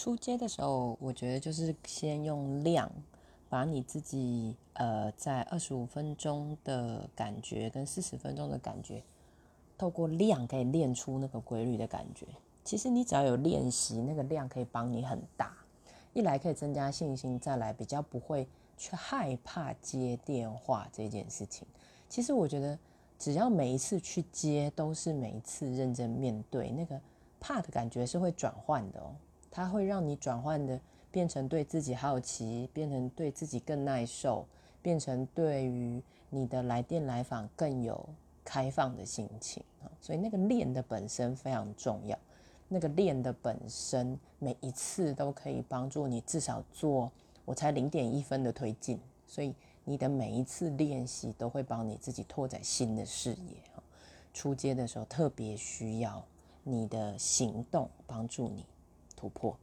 出街的时候，我觉得就是先用量，把你自己呃在二十五分钟的感觉跟四十分钟的感觉，透过量可以练出那个规律的感觉。其实你只要有练习，那个量可以帮你很大。一来可以增加信心，再来比较不会去害怕接电话这件事情。其实我觉得，只要每一次去接，都是每一次认真面对，那个怕的感觉是会转换的哦。它会让你转换的变成对自己好奇，变成对自己更耐受，变成对于你的来电来访更有开放的心情啊。所以那个练的本身非常重要。那个练的本身，每一次都可以帮助你至少做，我才零点一分的推进，所以你的每一次练习都会帮你自己拓展新的视野出街的时候特别需要你的行动帮助你突破。